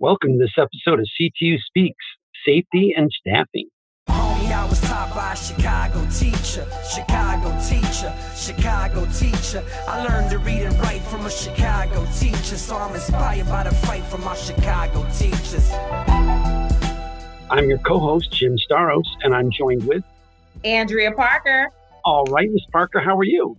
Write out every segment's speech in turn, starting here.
Welcome to this episode of CTU Speaks Safety and Staffing. Homie, I was taught by a Chicago teacher, Chicago teacher, Chicago teacher. I learned to read and write from a Chicago teacher, so I'm inspired by the fight from my Chicago teachers. I'm your co host, Jim Staros, and I'm joined with Andrea Parker. All right, Miss Parker, how are you?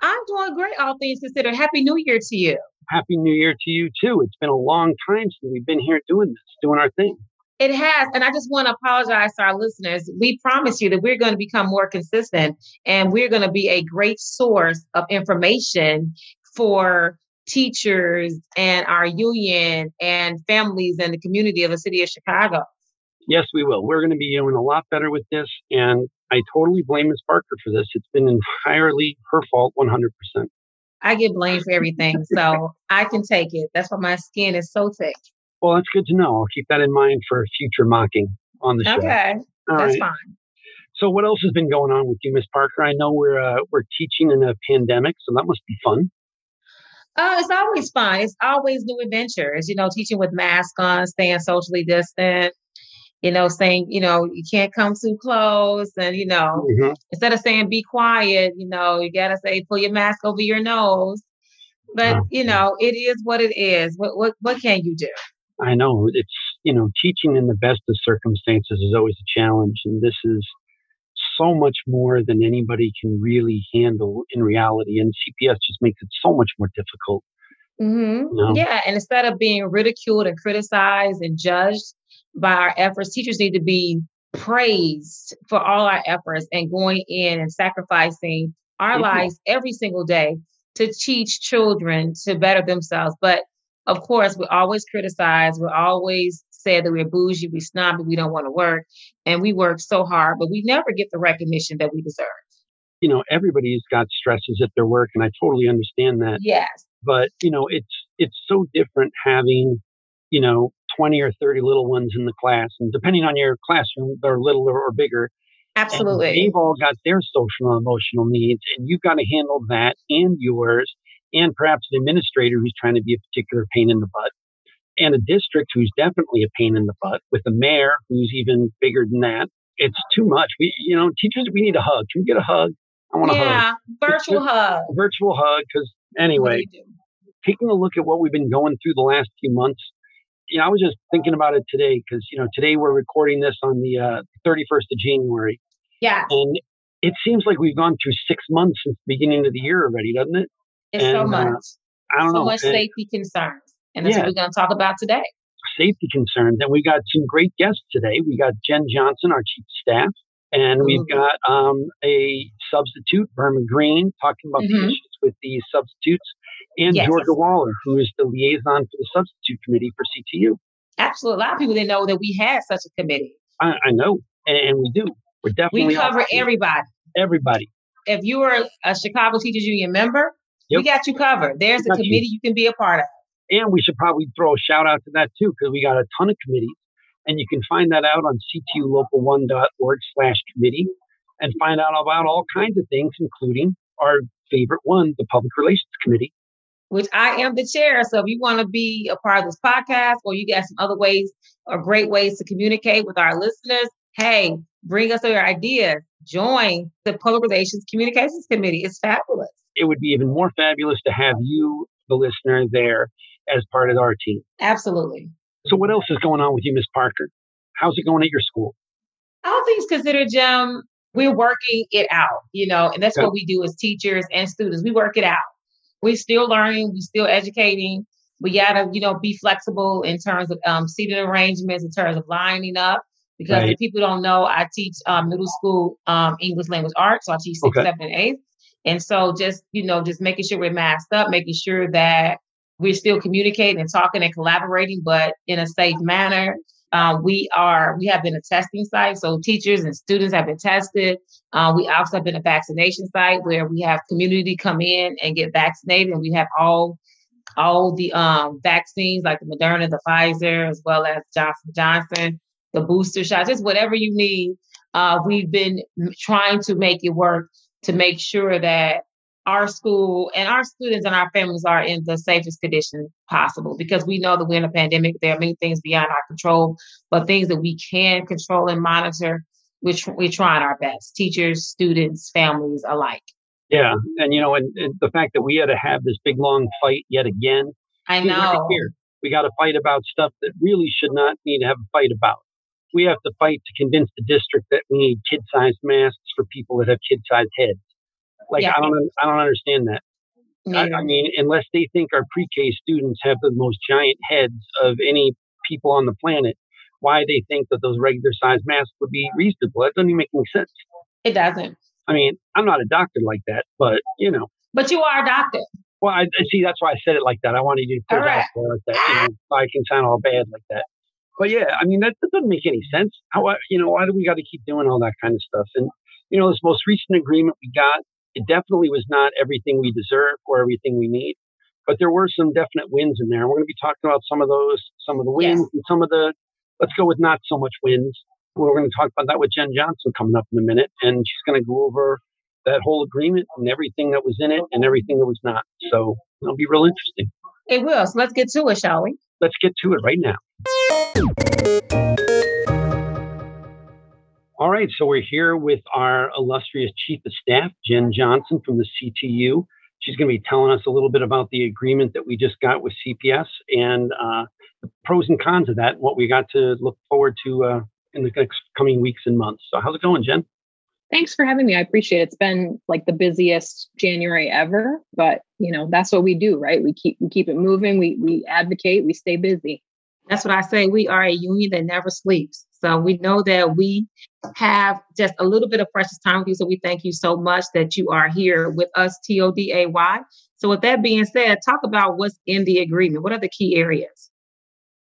I'm doing great, all things considered. Happy New Year to you. Happy New Year to you, too. It's been a long time since we've been here doing this, doing our thing. It has. And I just want to apologize to our listeners. We promise you that we're going to become more consistent and we're going to be a great source of information for teachers and our union and families and the community of the city of Chicago. Yes, we will. We're going to be doing a lot better with this. And I totally blame Ms. Parker for this. It's been entirely her fault 100%. I get blamed for everything, so I can take it. That's why my skin is so thick. Well, that's good to know. I'll keep that in mind for future mocking on the show. Okay, All that's right. fine. So, what else has been going on with you, Miss Parker? I know we're uh, we're teaching in a pandemic, so that must be fun. Uh, it's always fun. It's always new adventures. You know, teaching with masks on, staying socially distant. You know, saying you know you can't come too close, and you know Mhm. instead of saying be quiet, you know you gotta say pull your mask over your nose. But Wow. you know it is what it is. What what what can you do? I know it's you know teaching in the best of circumstances is always a challenge, and this is so much more than anybody can really handle in reality. And CPS just makes it so much more difficult. hmm No. Yeah, and instead of being ridiculed and criticized and judged by our efforts, teachers need to be praised for all our efforts and going in and sacrificing our Mhm. lives every single day to teach children to better themselves. But of course, we always criticize. We always say that we're bougie, we snobby, we don't want to work, and we work so hard, but we never get the recognition that we deserve. You know, everybody's got stresses at their work, and I totally understand that. Yes. but you know it's it's so different having you know 20 or 30 little ones in the class and depending on your classroom they're little or, bigger. And Absolutely. they've all got their social and emotional needs and you've got to handle that and yours and perhaps an administrator who's trying to be a particular pain in the butt and a district who's definitely a pain in the butt with a mayor who's even bigger than that. It's too much. We you know teachers we need a hug. Can we get a hug? I want a hug. Yeah, virtual hug. virtual hug because anyway taking a look at what we've been going through the last few months, you know, I was just thinking about it today because, you know, today we're recording this on the uh, 31st of January. Yeah. And it seems like we've gone through six months since the beginning of the year already, doesn't it? It's so And, uh, much, I don't so know. much and safety concerns, and that's Yeah. what we're going to talk about today. Safety concerns. And we got some great guests today. We got Jen Johnson, our chief of staff. And we've Mhm. got um, a substitute, Burma Green, talking about the Mhm. issues with the substitutes, and Yes. Georgia Waller, who is the liaison for the substitute committee for CTU. Absolutely, a lot of people didn't know that we had such a committee. I, I know, and, and we do. We're definitely We cover everybody. everybody. If you are a Chicago Teachers Union member, we got you covered. There's a Got you. committee you can be a part of. And we should probably throw a shout out to that too, because we got a ton of committees, and you can find that out on ctulocal1.org slash committee, and find out about all kinds of things, including our favorite one, the Public Relations Committee. Which I am the chair. So if you want to be a part of this podcast, or you got some other ways or great ways to communicate with our listeners, hey, bring us your ideas. Join the Public Relations Communications Committee. It's fabulous. It would be even more fabulous to have you, the listener, there as part of our team. Absolutely. So, what else is going on with you, Miss Parker? How's it going at your school? all things considered, Jim, we're working it out, you know, and that's Yeah. what we do as teachers and students. We work it out. We're still learning, we're still educating. We gotta, you know, be flexible in terms of um, seating arrangements, in terms of lining up. Because Right. if people don't know, I teach um, middle school um, English language arts, so I teach sixth, Okay. seventh, and eighth. And so, just you know, just making sure we're masked up, making sure that we're still communicating and talking and collaborating, but in a safe manner. Uh, we are we have been a testing site, so teachers and students have been tested. Uh, we also have been a vaccination site where we have community come in and get vaccinated, and we have all all the um, vaccines like the Moderna, the Pfizer, as well as Johnson Johnson, the booster shots, just whatever you need. Uh, we've been trying to make it work to make sure that our school and our students and our families are in the safest condition possible because we know that we're in a pandemic. There are many things beyond our control, but things that we can control and monitor, which we're trying our best, teachers, students, families alike. Yeah. And, you know, and, and the fact that we had to have this big long fight yet again. I know. Here. We got to fight about stuff that really should not need to have a fight about. We have to fight to convince the district that we need kid sized masks for people that have kid sized heads. Like yeah. I don't, I don't understand that. I, I, mean, unless they think our pre-K students have the most giant heads of any people on the planet, why they think that those regular size masks would be reasonable? That doesn't even make any sense. It doesn't. I mean, I'm not a doctor like that, but you know. But you are a doctor. Well, I, I see. That's why I said it like that. I wanted you to put all it right. out there like that. You know, so I can sound all bad like that. But yeah, I mean, that, that doesn't make any sense. How, you know, why do we got to keep doing all that kind of stuff? And you know, this most recent agreement we got it definitely was not everything we deserve or everything we need, but there were some definite wins in there. And we're going to be talking about some of those, some of the wins yes. and some of the, let's go with not so much wins. We're going to talk about that with Jen Johnson coming up in a minute. And she's going to go over that whole agreement and everything that was in it and everything that was not. So it'll be real interesting. It will. So let's get to it, shall we? Let's get to it right now. All right, so we're here with our illustrious Chief of Staff, Jen Johnson from the CTU. She's going to be telling us a little bit about the agreement that we just got with CPS and uh, the pros and cons of that, what we got to look forward to uh, in the next coming weeks and months. So, how's it going, Jen? Thanks for having me. I appreciate it. It's been like the busiest January ever, but you know that's what we do, right? We keep we keep it moving. We we advocate. We stay busy. That's what I say. We are a union that never sleeps. So we know that we have just a little bit of precious time with you. So we thank you so much that you are here with us, T O D A Y. So, with that being said, talk about what's in the agreement. What are the key areas?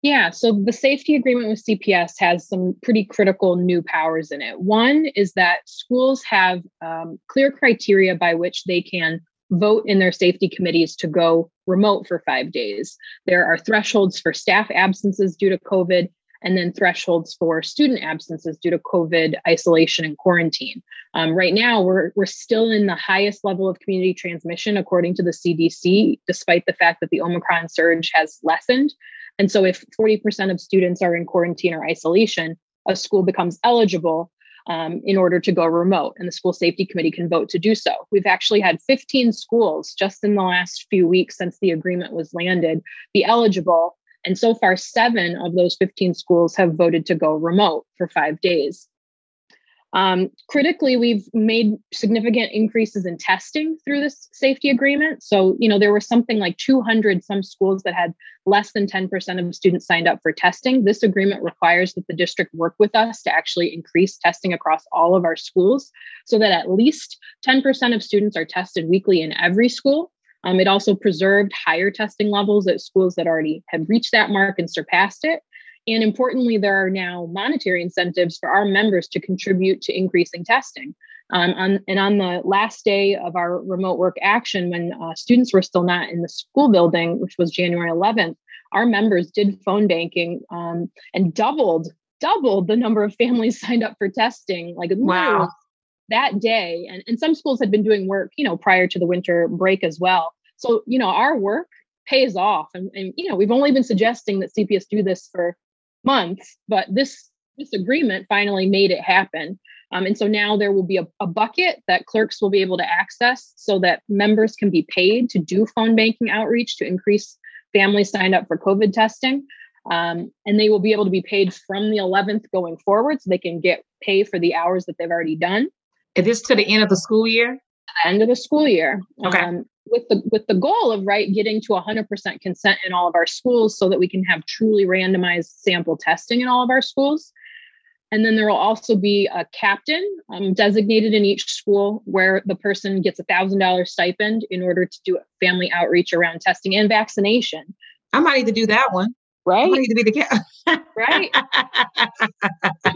Yeah, so the safety agreement with CPS has some pretty critical new powers in it. One is that schools have um, clear criteria by which they can vote in their safety committees to go remote for five days. There are thresholds for staff absences due to COVID, and then thresholds for student absences due to COVID isolation and quarantine. Um, right now, we're, we're still in the highest level of community transmission, according to the CDC, despite the fact that the Omicron surge has lessened. And so, if 40% of students are in quarantine or isolation, a school becomes eligible um, in order to go remote, and the school safety committee can vote to do so. We've actually had 15 schools just in the last few weeks since the agreement was landed be eligible and so far, seven of those 15 schools have voted to go remote for five days. Um, critically, we've made significant increases in testing through this safety agreement. So, you know, there were something like 200 some schools that had less than 10% of students signed up for testing. This agreement requires that the district work with us to actually increase testing across all of our schools so that at least 10% of students are tested weekly in every school. Um, it also preserved higher testing levels at schools that already had reached that mark and surpassed it. And importantly, there are now monetary incentives for our members to contribute to increasing testing. Um, on, and on the last day of our remote work action, when uh, students were still not in the school building, which was January 11th, our members did phone banking um, and doubled doubled the number of families signed up for testing. Like wow that day and, and some schools had been doing work you know prior to the winter break as well so you know our work pays off and, and you know we've only been suggesting that cps do this for months but this this agreement finally made it happen um, and so now there will be a, a, bucket that clerks will be able to access so that members can be paid to do phone banking outreach to increase families signed up for COVID testing. Um, and they will be able to be paid from the 11th going forward so they can get pay for the hours that they've already done. Is this to the end of the school year? End of the school year. Okay. Um, with the with the goal of right getting to 100% consent in all of our schools so that we can have truly randomized sample testing in all of our schools. And then there will also be a captain um, designated in each school where the person gets a thousand dollar stipend in order to do family outreach around testing and vaccination. I might need to do that one. Right. i need to be the captain right.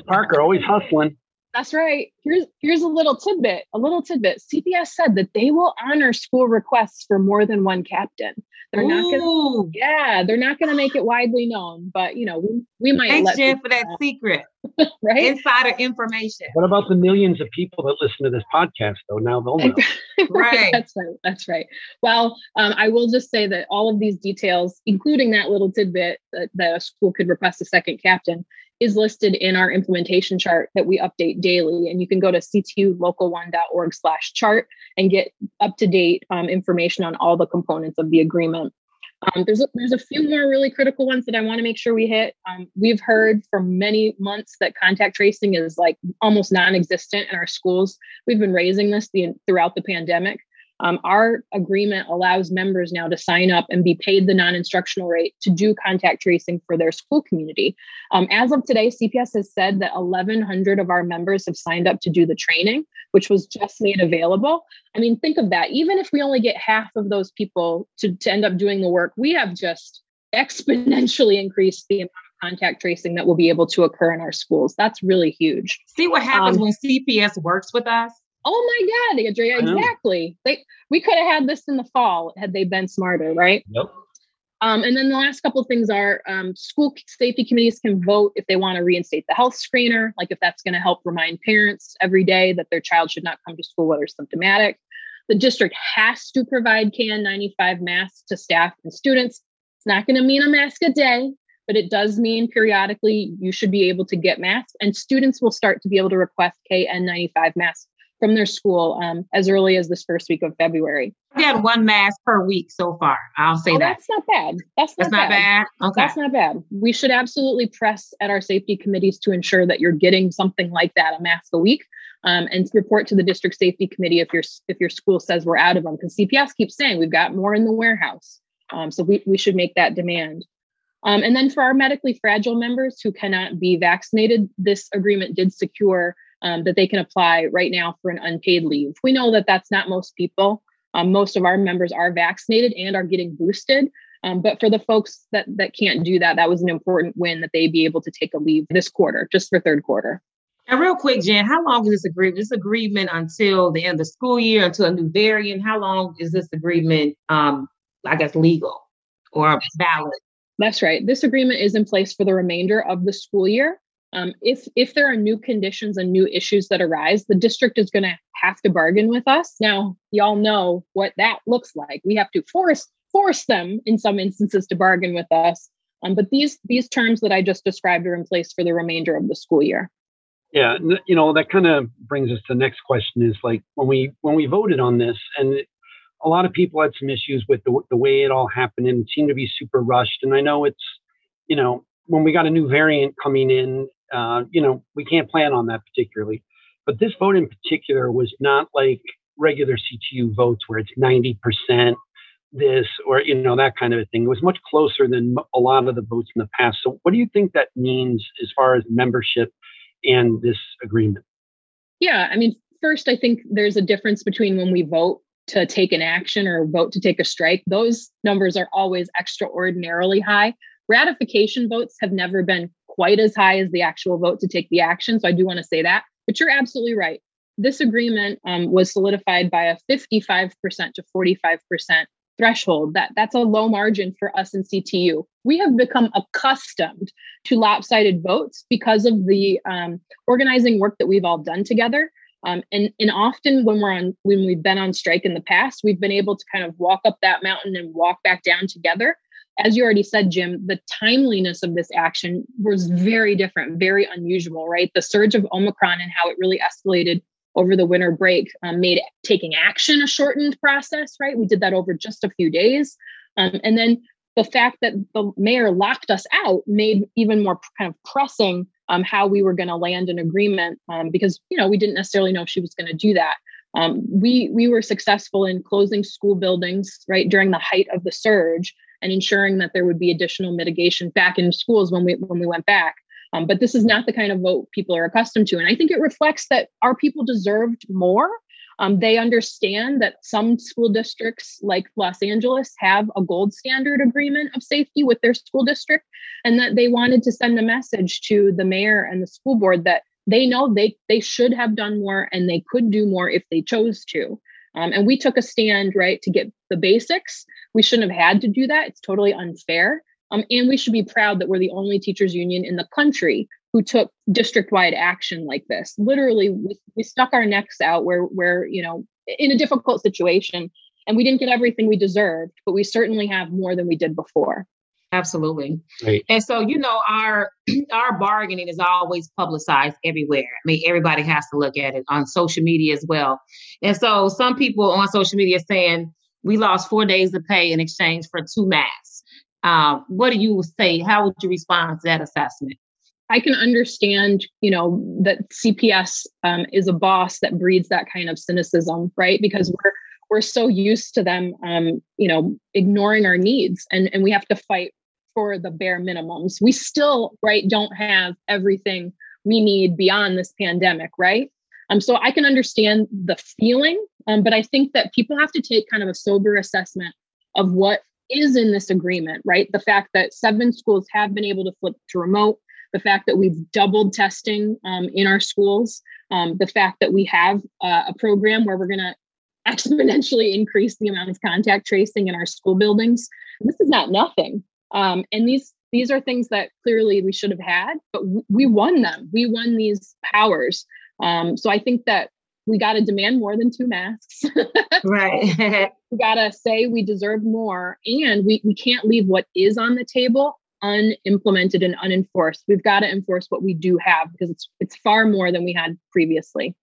Parker always hustling that's right. Here's here's a little tidbit. A little tidbit. CPS said that they will honor school requests for more than one captain. They're Ooh. not gonna. Yeah, they're not gonna make it widely known, but you know, we, we might. Thanks, Jen, for that secret. right? Insider information. What about the millions of people that listen to this podcast, though? Now they'll know. right. That's right. That's right. Well, um, I will just say that all of these details, including that little tidbit that, that a school could request a second captain, is listed in our implementation chart that we update daily. And you can go to ctulocal1.org slash chart and get up to date um, information on all the components of the agreement. Um, there's a, there's a few more really critical ones that I want to make sure we hit. Um, we've heard for many months that contact tracing is like almost non-existent in our schools. We've been raising this the, throughout the pandemic. Um, our agreement allows members now to sign up and be paid the non instructional rate to do contact tracing for their school community. Um, as of today, CPS has said that 1,100 of our members have signed up to do the training, which was just made available. I mean, think of that. Even if we only get half of those people to, to end up doing the work, we have just exponentially increased the amount of contact tracing that will be able to occur in our schools. That's really huge. See what happens um, when CPS works with us? Oh my God, Andrea, exactly. They we could have had this in the fall had they been smarter, right? Yep. Um, and then the last couple of things are um, school safety committees can vote if they want to reinstate the health screener, like if that's going to help remind parents every day that their child should not come to school whether symptomatic. The district has to provide KN95 masks to staff and students. It's not going to mean a mask a day, but it does mean periodically you should be able to get masks, and students will start to be able to request KN95 masks from their school um, as early as this first week of February. We had one mask per week so far. I'll say oh, that. That's not bad. That's not, that's not bad. bad. Okay. That's not bad. We should absolutely press at our safety committees to ensure that you're getting something like that, a mask a week. Um, and report to the district safety committee if your if your school says we're out of them because CPS keeps saying we've got more in the warehouse. Um, so we, we should make that demand. Um, and then for our medically fragile members who cannot be vaccinated, this agreement did secure um, that they can apply right now for an unpaid leave. We know that that's not most people. Um, most of our members are vaccinated and are getting boosted. Um, but for the folks that that can't do that, that was an important win that they be able to take a leave this quarter, just for third quarter. And real quick, Jen, how long is this agreement? This agreement until the end of the school year, until a new variant. How long is this agreement? Um, I guess legal or valid. That's right. This agreement is in place for the remainder of the school year. Um, if if there are new conditions and new issues that arise, the district is going to have to bargain with us. Now, y'all know what that looks like. We have to force force them in some instances to bargain with us. Um, but these these terms that I just described are in place for the remainder of the school year. Yeah, you know that kind of brings us to the next question: is like when we when we voted on this, and a lot of people had some issues with the, the way it all happened, and seemed to be super rushed. And I know it's you know when we got a new variant coming in uh, you know, we can't plan on that particularly. But this vote in particular was not like regular CTU votes where it's 90% this or, you know, that kind of a thing. It was much closer than a lot of the votes in the past. So, what do you think that means as far as membership and this agreement? Yeah, I mean, first, I think there's a difference between when we vote to take an action or vote to take a strike. Those numbers are always extraordinarily high. Ratification votes have never been quite as high as the actual vote to take the action. So I do want to say that. But you're absolutely right. This agreement um, was solidified by a 55% to 45% threshold. That that's a low margin for us in CTU. We have become accustomed to lopsided votes because of the um, organizing work that we've all done together. Um, and and often when we're on when we've been on strike in the past, we've been able to kind of walk up that mountain and walk back down together as you already said, Jim, the timeliness of this action was very different, very unusual, right? The surge of Omicron and how it really escalated over the winter break um, made taking action a shortened process, right? We did that over just a few days. Um, and then the fact that the mayor locked us out made even more kind of pressing um, how we were going to land an agreement um, because, you know, we didn't necessarily know if she was going to do that. Um, we we were successful in closing school buildings right during the height of the surge, and ensuring that there would be additional mitigation back in schools when we when we went back. Um, but this is not the kind of vote people are accustomed to, and I think it reflects that our people deserved more. Um, they understand that some school districts, like Los Angeles, have a gold standard agreement of safety with their school district, and that they wanted to send a message to the mayor and the school board that they know they they should have done more and they could do more if they chose to. Um, and we took a stand, right, to get the basics. We shouldn't have had to do that. It's totally unfair. Um, and we should be proud that we're the only teachers union in the country who took district-wide action like this. Literally, we, we stuck our necks out where where you know in a difficult situation, and we didn't get everything we deserved, but we certainly have more than we did before. Absolutely. Right. And so, you know, our our bargaining is always publicized everywhere. I mean, everybody has to look at it on social media as well. And so some people on social media saying we lost four days of pay in exchange for two masks. Um, what do you say? How would you respond to that assessment? I can understand, you know, that CPS um, is a boss that breeds that kind of cynicism, right? Because we're we're so used to them, um, you know, ignoring our needs, and and we have to fight for the bare minimums. We still, right, don't have everything we need beyond this pandemic, right? Um, so I can understand the feeling, um, but I think that people have to take kind of a sober assessment of what is in this agreement, right? The fact that seven schools have been able to flip to remote, the fact that we've doubled testing um, in our schools, um, the fact that we have uh, a program where we're going to exponentially increase the amount of contact tracing in our school buildings. This is not nothing. Um, and these these are things that clearly we should have had, but w- we won them. We won these powers. Um, so I think that we got to demand more than two masks. right. we got to say we deserve more, and we we can't leave what is on the table unimplemented and unenforced. We've got to enforce what we do have because it's it's far more than we had previously.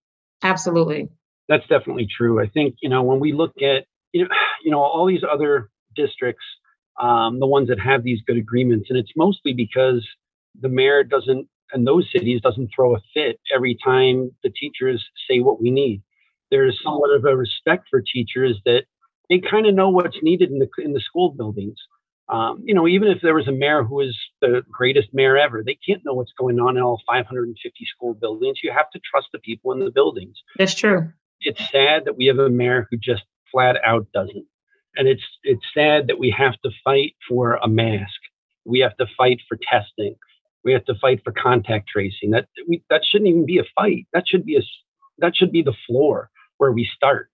Absolutely. That's definitely true. I think, you know, when we look at you know, you know, all these other districts um, the ones that have these good agreements. And it's mostly because the mayor doesn't, and those cities doesn't throw a fit every time the teachers say what we need. There's somewhat of a respect for teachers that they kind of know what's needed in the in the school buildings. Um, you know, even if there was a mayor who is the greatest mayor ever, they can't know what's going on in all 550 school buildings. You have to trust the people in the buildings. That's true. It's sad that we have a mayor who just flat out doesn't and it's it's sad that we have to fight for a mask. We have to fight for testing. We have to fight for contact tracing. That we, that shouldn't even be a fight. That should be a that should be the floor where we start.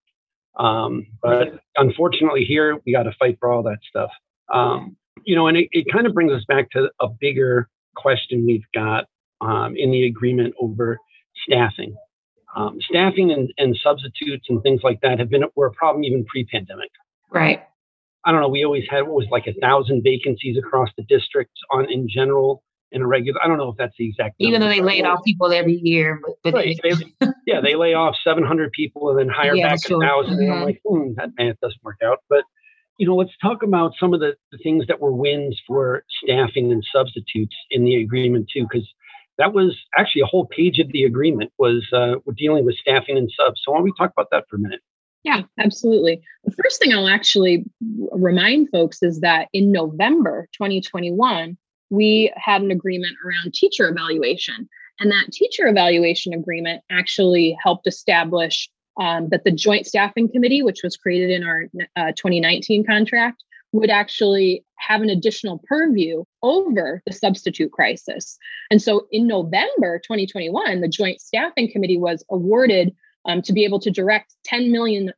Um, but unfortunately, here we got to fight for all that stuff. Um, you know, and it, it kind of brings us back to a bigger question we've got um, in the agreement over staffing. Um, staffing and, and substitutes and things like that have been were a problem even pre-pandemic. Right. I don't know. We always had what was like a thousand vacancies across the districts on in general in a regular. I don't know if that's the exact. Even though they laid off people every year, but, but right. they, yeah, they lay off 700 people and then hire yeah, back sure. a 1000 mm-hmm. And I'm mm-hmm. like, hmm, that math doesn't work out. But you know, let's talk about some of the, the things that were wins for staffing and substitutes in the agreement too, because that was actually a whole page of the agreement was uh, dealing with staffing and subs. So why don't we talk about that for a minute? Yeah, absolutely. The first thing I'll actually remind folks is that in November 2021, we had an agreement around teacher evaluation. And that teacher evaluation agreement actually helped establish um, that the Joint Staffing Committee, which was created in our uh, 2019 contract, would actually have an additional purview over the substitute crisis. And so in November 2021, the Joint Staffing Committee was awarded um, to be able to direct $10 million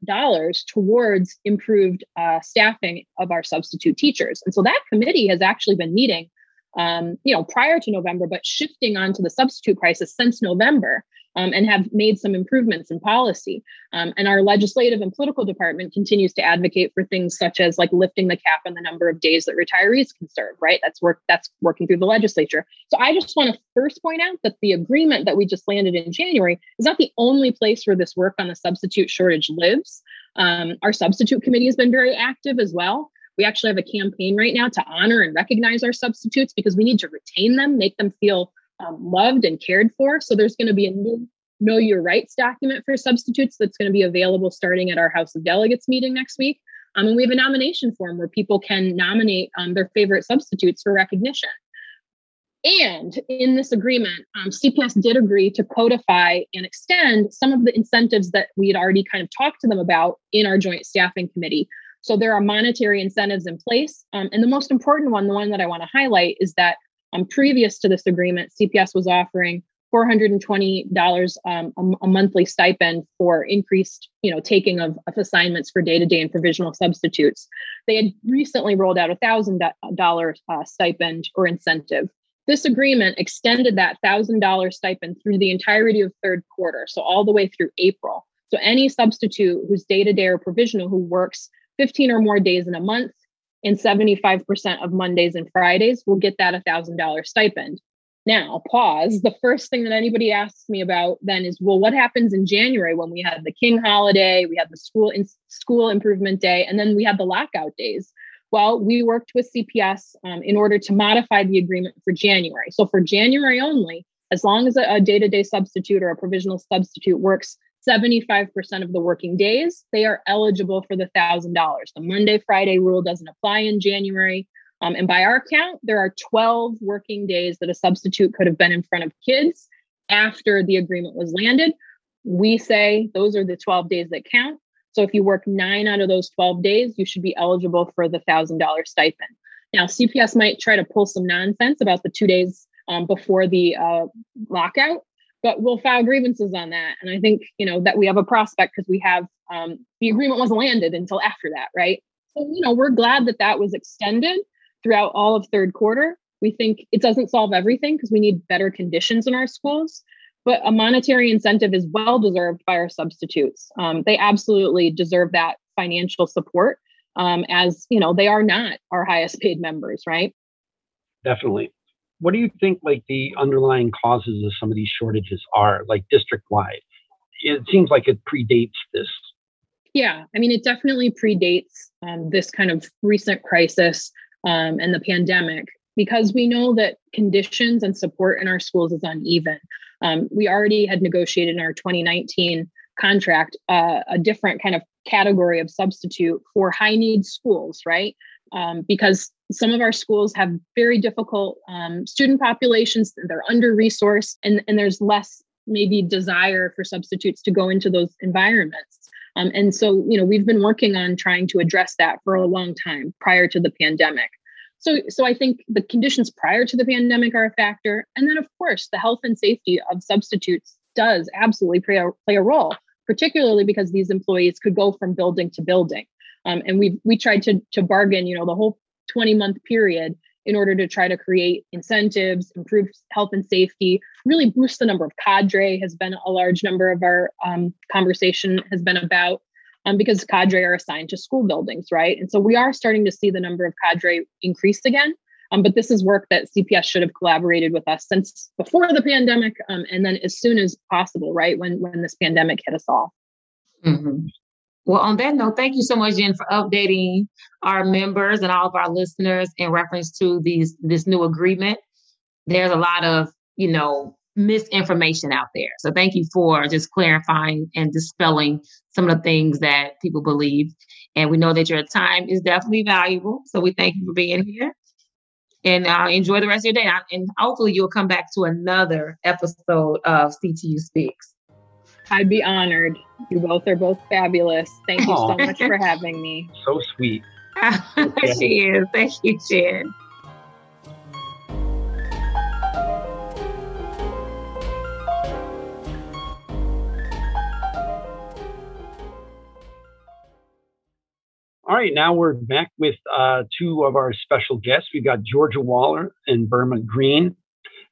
towards improved uh, staffing of our substitute teachers. And so that committee has actually been meeting, um, you know, prior to November, but shifting onto the substitute crisis since November um, and have made some improvements in policy. Um, and our legislative and political department continues to advocate for things such as like lifting the cap on the number of days that retirees can serve. Right, that's work that's working through the legislature. So I just want to first point out that the agreement that we just landed in January is not the only place where this work on the substitute shortage lives. Um, our substitute committee has been very active as well. We actually have a campaign right now to honor and recognize our substitutes because we need to retain them, make them feel um, loved and cared for. So there's going to be a new Know Your Rights document for substitutes that's going to be available starting at our House of Delegates meeting next week. Um, and we have a nomination form where people can nominate um, their favorite substitutes for recognition. And in this agreement, um, CPS did agree to codify and extend some of the incentives that we had already kind of talked to them about in our joint staffing committee. So there are monetary incentives in place. Um, and the most important one, the one that I want to highlight, is that um, previous to this agreement, CPS was offering $420 um, a, a, monthly stipend for increased, you know, taking of, of assignments for day-to-day and provisional substitutes. They had recently rolled out a thousand dollar uh, stipend or incentive This agreement extended that $1,000 stipend through the entirety of third quarter, so all the way through April. So any substitute who's day to day or provisional who works 15 or more days in a month and 75% of Mondays and Fridays will get that $1,000 stipend. Now, pause. The first thing that anybody asks me about then is, well, what happens in January when we had the King holiday, we had the school in, school improvement day, and then we had the lockout days? Well, we worked with CPS um, in order to modify the agreement for January. So for January only, as long as a day to day substitute or a provisional substitute works 75% of the working days, they are eligible for the $1,000. The Monday Friday rule doesn't apply in January. Um, and by our count, there are 12 working days that a substitute could have been in front of kids after the agreement was landed. We say those are the 12 days that count. So if you work nine out of those 12 days, you should be eligible for the $1,000 stipend. Now, CPS might try to pull some nonsense about the two days um, before the uh, lockout, but we'll file grievances on that. And I think, you know, that we have a prospect because we have um, the agreement wasn't landed until after that, right? So, you know, we're glad that that was extended throughout all of third quarter. We think it doesn't solve everything because we need better conditions in our schools, but a monetary incentive is well deserved by our substitutes. Um, they absolutely deserve that financial support um, as, you know, they are not our highest paid members, right? Definitely what do you think like the underlying causes of some of these shortages are like district wide it seems like it predates this. Yeah i mean it definitely predates um, this kind of recent crisis um, and the pandemic because we know that conditions and support in our schools is uneven. Um, we already had negotiated in our 2019 contract uh, a different kind of category of substitute for high need schools right? Um, because some of our schools have very difficult um, student populations. They're under resourced and, and there's less maybe desire for substitutes to go into those environments. Um, and so you know we've been working on trying to address that for a long time prior to the pandemic. So so i think the conditions prior to the pandemic are a factor. And then of course the health and safety of substitutes does absolutely play a, play a role particularly because these employees could go from building to building. Um, and we we tried to to bargain you know the whole 20 month period in order to try to create incentives, improve health and safety, really boost the number of cadre has been a large number of our um, conversation has been about um, because cadre are assigned to school buildings, right? And so we are starting to see the number of cadre increase again. Um, but this is work that CPS should have collaborated with us since before the pandemic, um, and then as soon as possible, right when when this pandemic hit us all. Mm-hmm. Well, on that note, thank you so much, Jen, for updating our members and all of our listeners in reference to these this new agreement. There's a lot of, you know, misinformation out there. So thank you for just clarifying and dispelling some of the things that people believe. And we know that your time is definitely valuable. So we thank you for being here. And uh, enjoy the rest of your day. And hopefully you'll come back to another episode of CTU Speaks. I'd be honored. You both are both fabulous. Thank you so much for having me. So sweet. she is. Thank you, Jen. All right, now we're back with uh, two of our special guests. We've got Georgia Waller and Burma Green.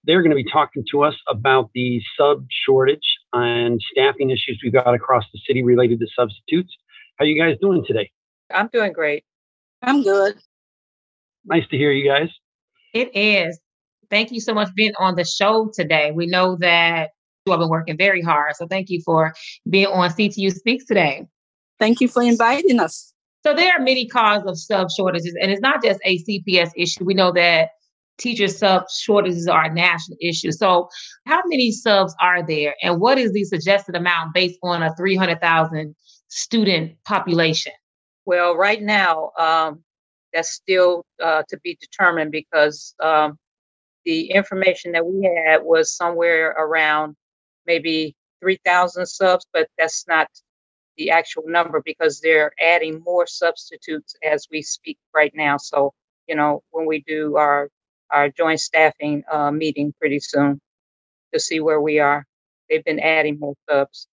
They're going to be talking to us about the sub shortage and staffing issues we've got across the city related to substitutes. How are you guys doing today? I'm doing great. I'm good. Nice to hear you guys. It is. Thank you so much for being on the show today. We know that you have been working very hard. So thank you for being on CTU Speaks today. Thank you for inviting us. So there are many causes of sub shortages, and it's not just a CPS issue. We know that teacher sub shortages are a national issue. So, how many subs are there, and what is the suggested amount based on a 300,000 student population? Well, right now, um, that's still uh, to be determined because um, the information that we had was somewhere around maybe 3,000 subs, but that's not the actual number because they're adding more substitutes as we speak right now. So, you know, when we do our our joint staffing uh, meeting pretty soon to see where we are. They've been adding more subs.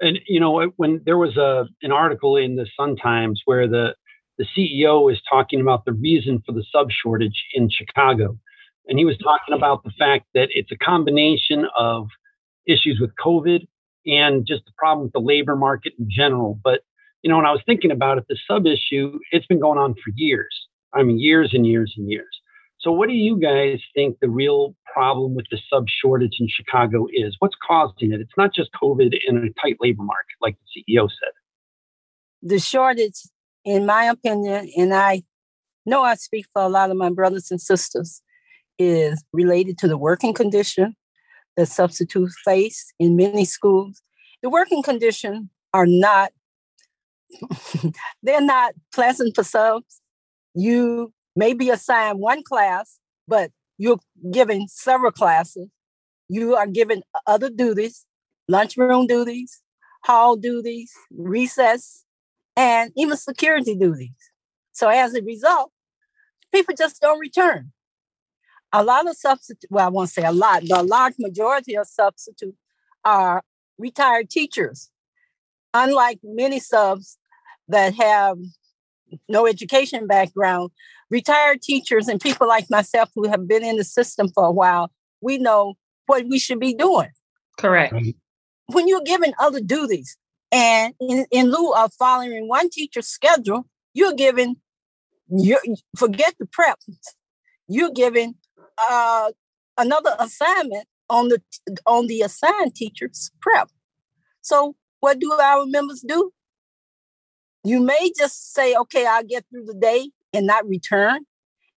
And you know, when there was a an article in the Sun Times where the the CEO was talking about the reason for the sub shortage in Chicago. And he was talking about the fact that it's a combination of issues with COVID and just the problem with the labor market in general. But, you know, when I was thinking about it, the sub issue, it's been going on for years. I mean, years and years and years. So, what do you guys think the real problem with the sub shortage in Chicago is? What's causing it? It's not just COVID and a tight labor market, like the CEO said. The shortage, in my opinion, and I know I speak for a lot of my brothers and sisters, is related to the working condition that substitutes face in many schools. The working condition are not they're not pleasant for subs. You may be assigned one class, but you're given several classes. You are given other duties, lunchroom duties, hall duties, recess, and even security duties. So as a result, people just don't return. A lot of substitute, well, I won't say a lot, but a large majority of substitutes are retired teachers. Unlike many subs that have no education background, retired teachers and people like myself who have been in the system for a while, we know what we should be doing. Correct. When you're given other duties, and in, in lieu of following one teacher's schedule, you're given, you forget the prep, you're given uh, another assignment on the on the assigned teacher's prep. So what do our members do? You may just say, okay, I'll get through the day and not return.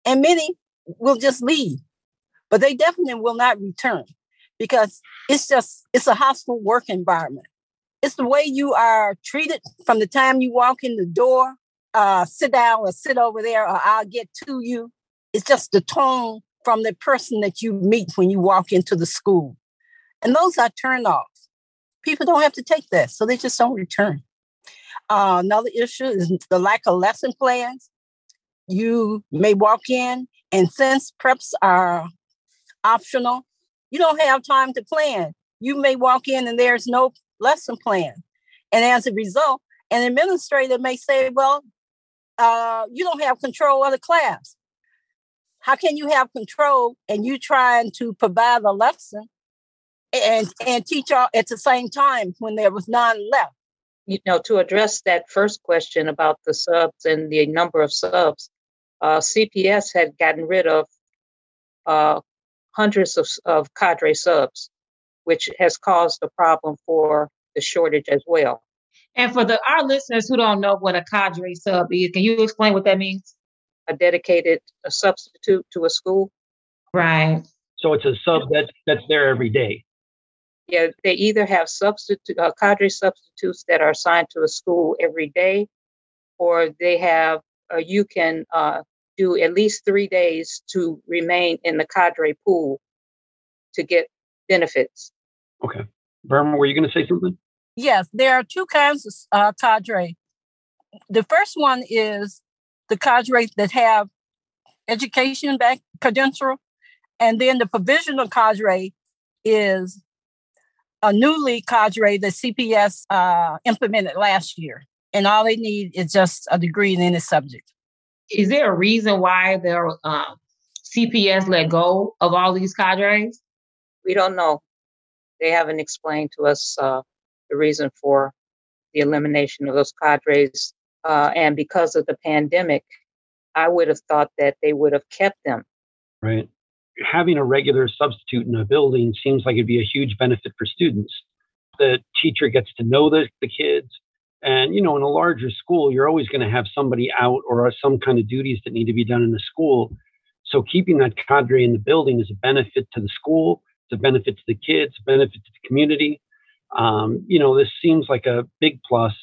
And many will just leave, but they definitely will not return because it's just, it's a hostile work environment. It's the way you are treated from the time you walk in the door, uh, sit down or sit over there, or I'll get to you. It's just the tone from the person that you meet when you walk into the school. And those are turned off. People don't have to take that, so they just don't return. Uh, another issue is the lack of lesson plans. You may walk in, and since preps are optional, you don't have time to plan. You may walk in and there's no lesson plan. And as a result, an administrator may say, Well, uh, you don't have control of the class. How can you have control and you trying to provide a lesson and, and teach all at the same time when there was none left? you know, to address that first question about the subs and the number of subs, uh, CPS had gotten rid of uh, hundreds of, of cadre subs, which has caused a problem for the shortage as well. And for the our listeners who don't know what a cadre sub is, can you explain what that means? A dedicated a substitute to a school. Right. So it's a sub that's that's there every day. Yeah, they either have substitute uh, cadre substitutes that are assigned to a school every day, or they have you can uh, do at least three days to remain in the cadre pool to get benefits. Okay, Burma, were you going to say something? Yes, there are two kinds of uh, cadre. The first one is the cadre that have education back credential, and then the provisional cadre is a newly cadre that CPS uh, implemented last year, and all they need is just a degree in any subject. Is there a reason why their um, CPS let go of all these cadres? We don't know. They haven't explained to us uh, the reason for the elimination of those cadres. Uh, and because of the pandemic, I would have thought that they would have kept them. Right having a regular substitute in a building seems like it'd be a huge benefit for students. The teacher gets to know the, the kids. And, you know, in a larger school, you're always going to have somebody out or some kind of duties that need to be done in the school. So keeping that cadre in the building is a benefit to the school, it's a benefit to the kids, benefit to the community. Um, you know, this seems like a big plus.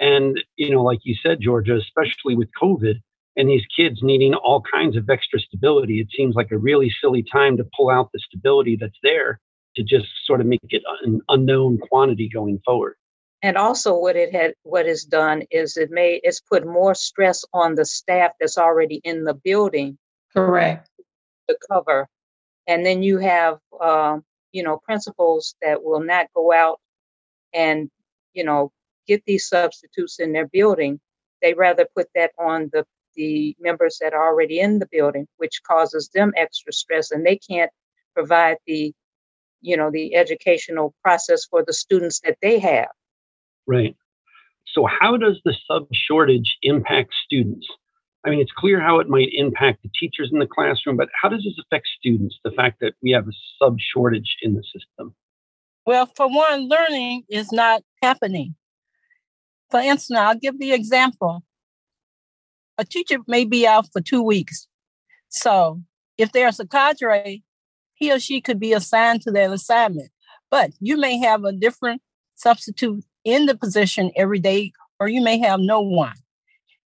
And, you know, like you said, Georgia, especially with COVID, and these kids needing all kinds of extra stability, it seems like a really silly time to pull out the stability that's there to just sort of make it an unknown quantity going forward. And also, what it had, what is done is it may it's put more stress on the staff that's already in the building. Correct. To cover, and then you have, um, you know, principals that will not go out and, you know, get these substitutes in their building. They rather put that on the the members that are already in the building, which causes them extra stress, and they can't provide the, you know, the educational process for the students that they have. Right. So, how does the sub shortage impact students? I mean, it's clear how it might impact the teachers in the classroom, but how does this affect students? The fact that we have a sub shortage in the system. Well, for one, learning is not happening. For instance, I'll give the example. A teacher may be out for two weeks. So if there's a cadre, he or she could be assigned to that assignment. But you may have a different substitute in the position every day, or you may have no one.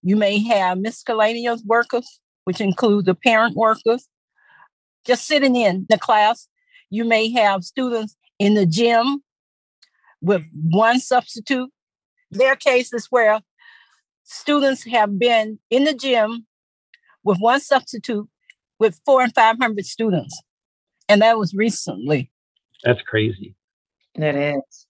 You may have miscellaneous workers, which include the parent workers, just sitting in the class. You may have students in the gym with one substitute. There are cases where students have been in the gym with one substitute with four and 500 students. And that was recently. That's crazy. That is.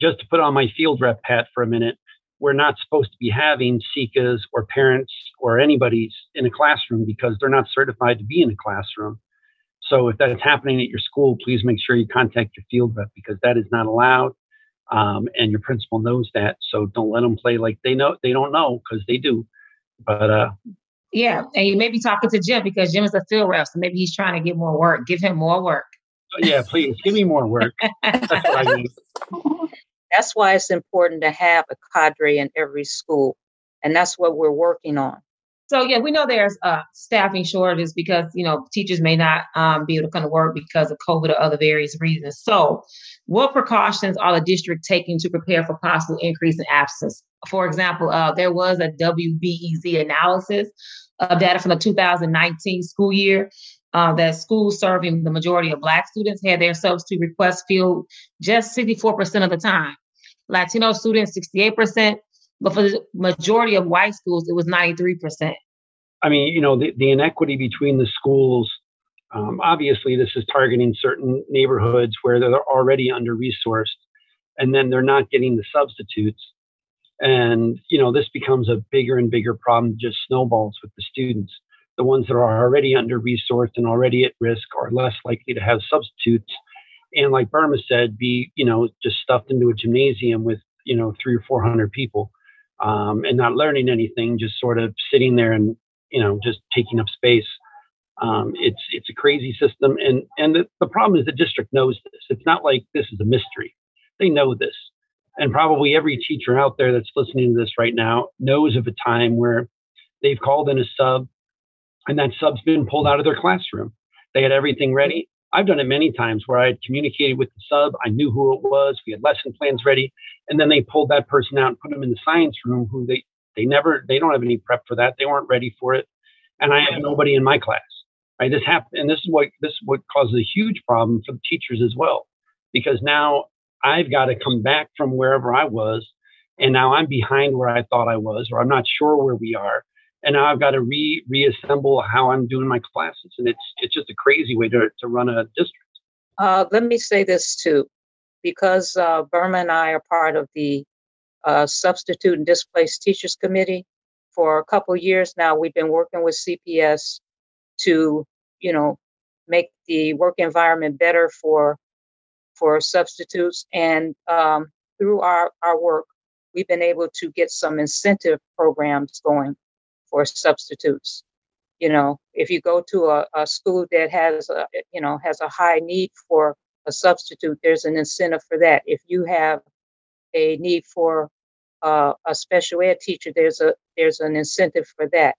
Just to put on my field rep hat for a minute, we're not supposed to be having SECAs or parents or anybody's in a classroom because they're not certified to be in a classroom. So if that's happening at your school, please make sure you contact your field rep because that is not allowed. Um, and your principal knows that. So don't let them play like they know they don't know because they do. But uh, yeah, and you may be talking to Jim because Jim is a field rep, so maybe he's trying to get more work. Give him more work. Yeah, please give me more work. That's what I need. That's why it's important to have a cadre in every school. And that's what we're working on. So yeah, we know there's uh, staffing shortages because you know teachers may not um, be able to come to work because of COVID or other various reasons. So, what precautions are the district taking to prepare for possible increase in absence? For example, uh, there was a WBEZ analysis of data from the 2019 school year uh, that schools serving the majority of Black students had their substitute requests filled just 64% of the time. Latino students, 68%, but for the majority of white schools, it was 93%. I mean, you know, the, the inequity between the schools, um, obviously, this is targeting certain neighborhoods where they're already under resourced, and then they're not getting the substitutes. And, you know, this becomes a bigger and bigger problem, just snowballs with the students. The ones that are already under resourced and already at risk are less likely to have substitutes. And like Burma said, be, you know, just stuffed into a gymnasium with, you know, three or 400 people um, and not learning anything, just sort of sitting there and you know just taking up space. Um, it's it's a crazy system, and and the, the problem is the district knows this. It's not like this is a mystery; they know this, and probably every teacher out there that's listening to this right now knows of a time where they've called in a sub, and that sub's been pulled out of their classroom. They had everything ready, I've done it many times where I had communicated with the sub. I knew who it was. We had lesson plans ready. And then they pulled that person out and put them in the science room who they, they never, they don't have any prep for that. They weren't ready for it. And I have nobody in my class. Right. This happened. And this is what, this is what causes a huge problem for the teachers as well, because now I've got to come back from wherever I was. And now I'm behind where I thought I was, or I'm not sure where we are and now I've got to re reassemble how I'm doing my classes, and it's it's just a crazy way to to run a district. Uh, let me say this too, because uh, Burma and I are part of the uh, Substitute and Displaced Teachers Committee. For a couple years now, we've been working with CPS to, you know, make the work environment better for for substitutes, and um, through our our work, we've been able to get some incentive programs going for substitutes. You know, if you go to a, a school that has a, you know, has a high need for a substitute, there's an incentive for that. If you have a need for uh, a special ed teacher, there's a there's an incentive for that.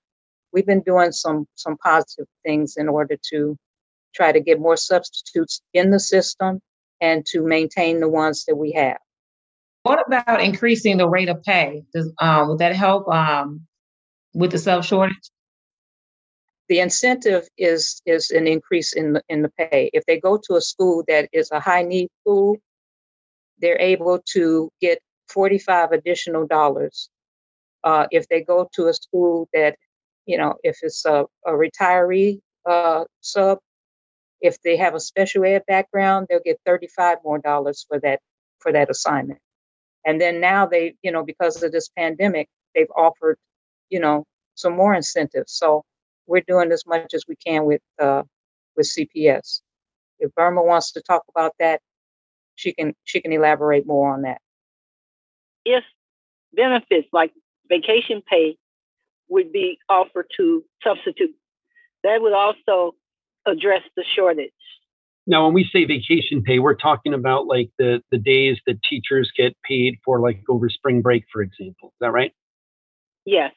We've been doing some some positive things in order to try to get more substitutes in the system and to maintain the ones that we have. What about increasing the rate of pay? Does um, would that help um, with the sub shortage? The incentive is is an increase in the in the pay. If they go to a school that is a high need school, they're able to get 45 additional dollars. Uh, if they go to a school that, you know, if it's a, a retiree uh, sub, if they have a special ed background, they'll get 35 more dollars for that for that assignment. And then now they, you know, because of this pandemic, they've offered you know, some more incentives. So we're doing as much as we can with uh, with CPS. If Burma wants to talk about that, she can she can elaborate more on that. If benefits like vacation pay would be offered to substitute, that would also address the shortage. Now, when we say vacation pay, we're talking about like the the days that teachers get paid for, like over spring break, for example. Is that right? Yes.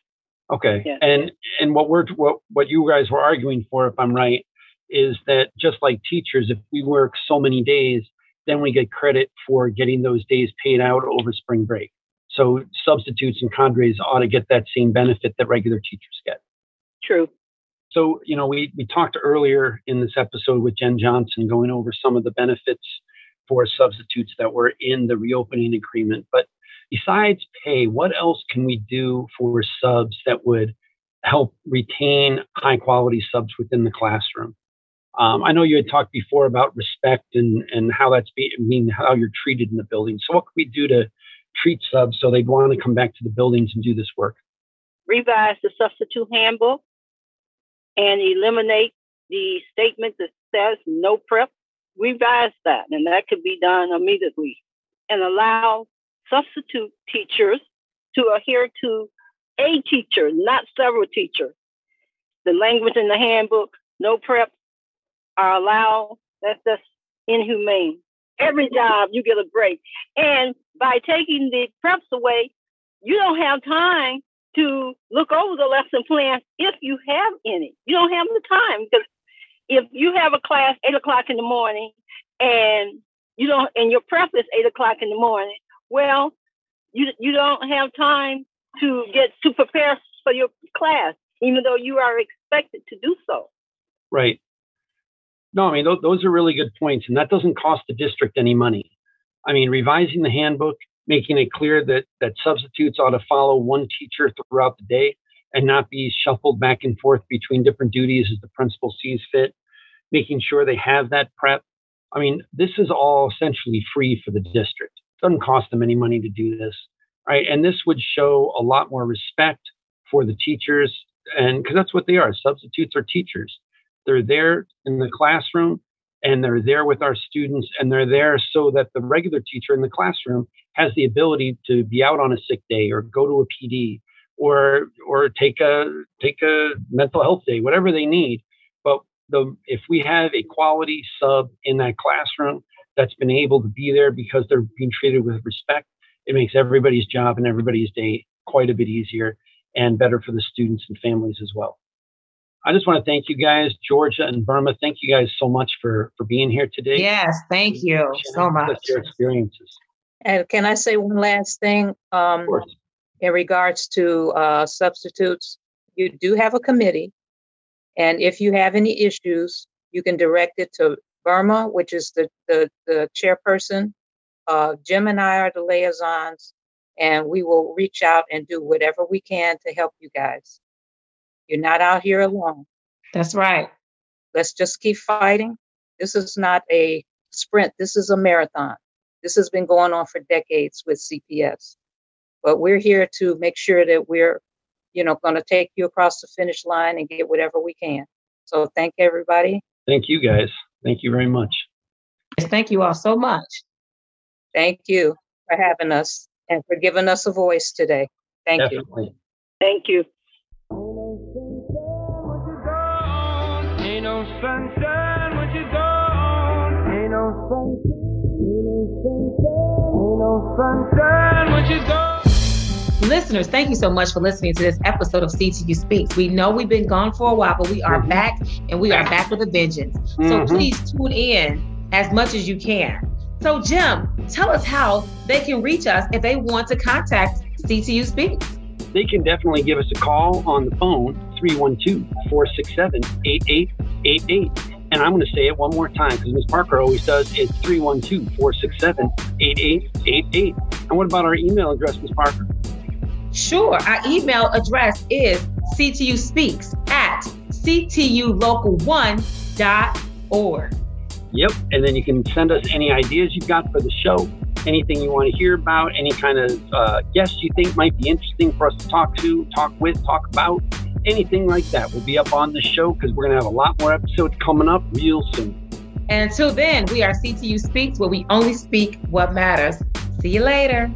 Okay. Yes. And and what we're what what you guys were arguing for, if I'm right, is that just like teachers, if we work so many days, then we get credit for getting those days paid out over spring break. So substitutes and cadres ought to get that same benefit that regular teachers get. True. So, you know, we, we talked earlier in this episode with Jen Johnson going over some of the benefits for substitutes that were in the reopening agreement. But besides pay, what else can we do for subs that would help retain high quality subs within the classroom? Um, I know you had talked before about respect and, and how that's being, mean, how you're treated in the building. So what can we do to treat subs so they'd want to come back to the buildings and do this work? Revise the substitute handbook and eliminate the statement that says no prep. Revise that, and that could be done immediately. And allow substitute teachers to adhere to a teacher, not several teachers. The language in the handbook, no prep, are allowed. That's just inhumane. Every job you get a break. And by taking the preps away, you don't have time to look over the lesson plan if you have any. You don't have the time because if you have a class eight o'clock in the morning and you don't and your prep is eight o'clock in the morning, well, you you don't have time to get to prepare for your class, even though you are expected to do so. Right. No, I mean those, those are really good points, and that doesn't cost the district any money. I mean, revising the handbook making it clear that that substitutes ought to follow one teacher throughout the day and not be shuffled back and forth between different duties as the principal sees fit, making sure they have that prep. I mean, this is all essentially free for the district. Doesn't cost them any money to do this, right? And this would show a lot more respect for the teachers, and because that's what they are. Substitutes are teachers. They're there in the classroom and they're there with our students and they're there so that the regular teacher in the classroom has the ability to be out on a sick day or go to a PD or or take a take a mental health day, whatever they need. But the if we have a quality sub in that classroom that's been able to be there because they're being treated with respect, it makes everybody's job and everybody's day quite a bit easier and better for the students and families as well. I just want to thank you guys, Georgia and Burma. Thank you guys so much for for being here today. Yes, thank you so much. Your experiences. And can I say one last thing? Um, in regards to uh, substitutes, you do have a committee, and if you have any issues, you can direct it to Burma, which is the the, the chairperson. Uh, Jim and I are the liaisons, and we will reach out and do whatever we can to help you guys. You're not out here alone. That's right. Let's just keep fighting. This is not a sprint, this is a marathon. This has been going on for decades with CPS. But we're here to make sure that we're, you know, going to take you across the finish line and get whatever we can. So thank everybody. Thank you guys. Thank you very much. Thank you all so much. Thank you for having us and for giving us a voice today. Thank Definitely. you. Thank you. Listeners, thank you so much for listening to this episode of CTU Speaks. We know we've been gone for a while, but we are mm-hmm. back and we are back with a vengeance. So mm-hmm. please tune in as much as you can. So, Jim, tell us how they can reach us if they want to contact CTU Speaks. They can definitely give us a call on the phone, 312 467 8888 and I'm going to say it one more time because Ms. Parker always does. It's 312 467 8888. And what about our email address, Ms. Parker? Sure. Our email address is CTU Speaks at CTULocal1.org. Yep. And then you can send us any ideas you've got for the show, anything you want to hear about, any kind of uh, guests you think might be interesting for us to talk to, talk with, talk about anything like that We'll be up on the show because we're going to have a lot more episodes coming up real soon. And until then, we are CTU Speaks, where we only speak what matters. See you later.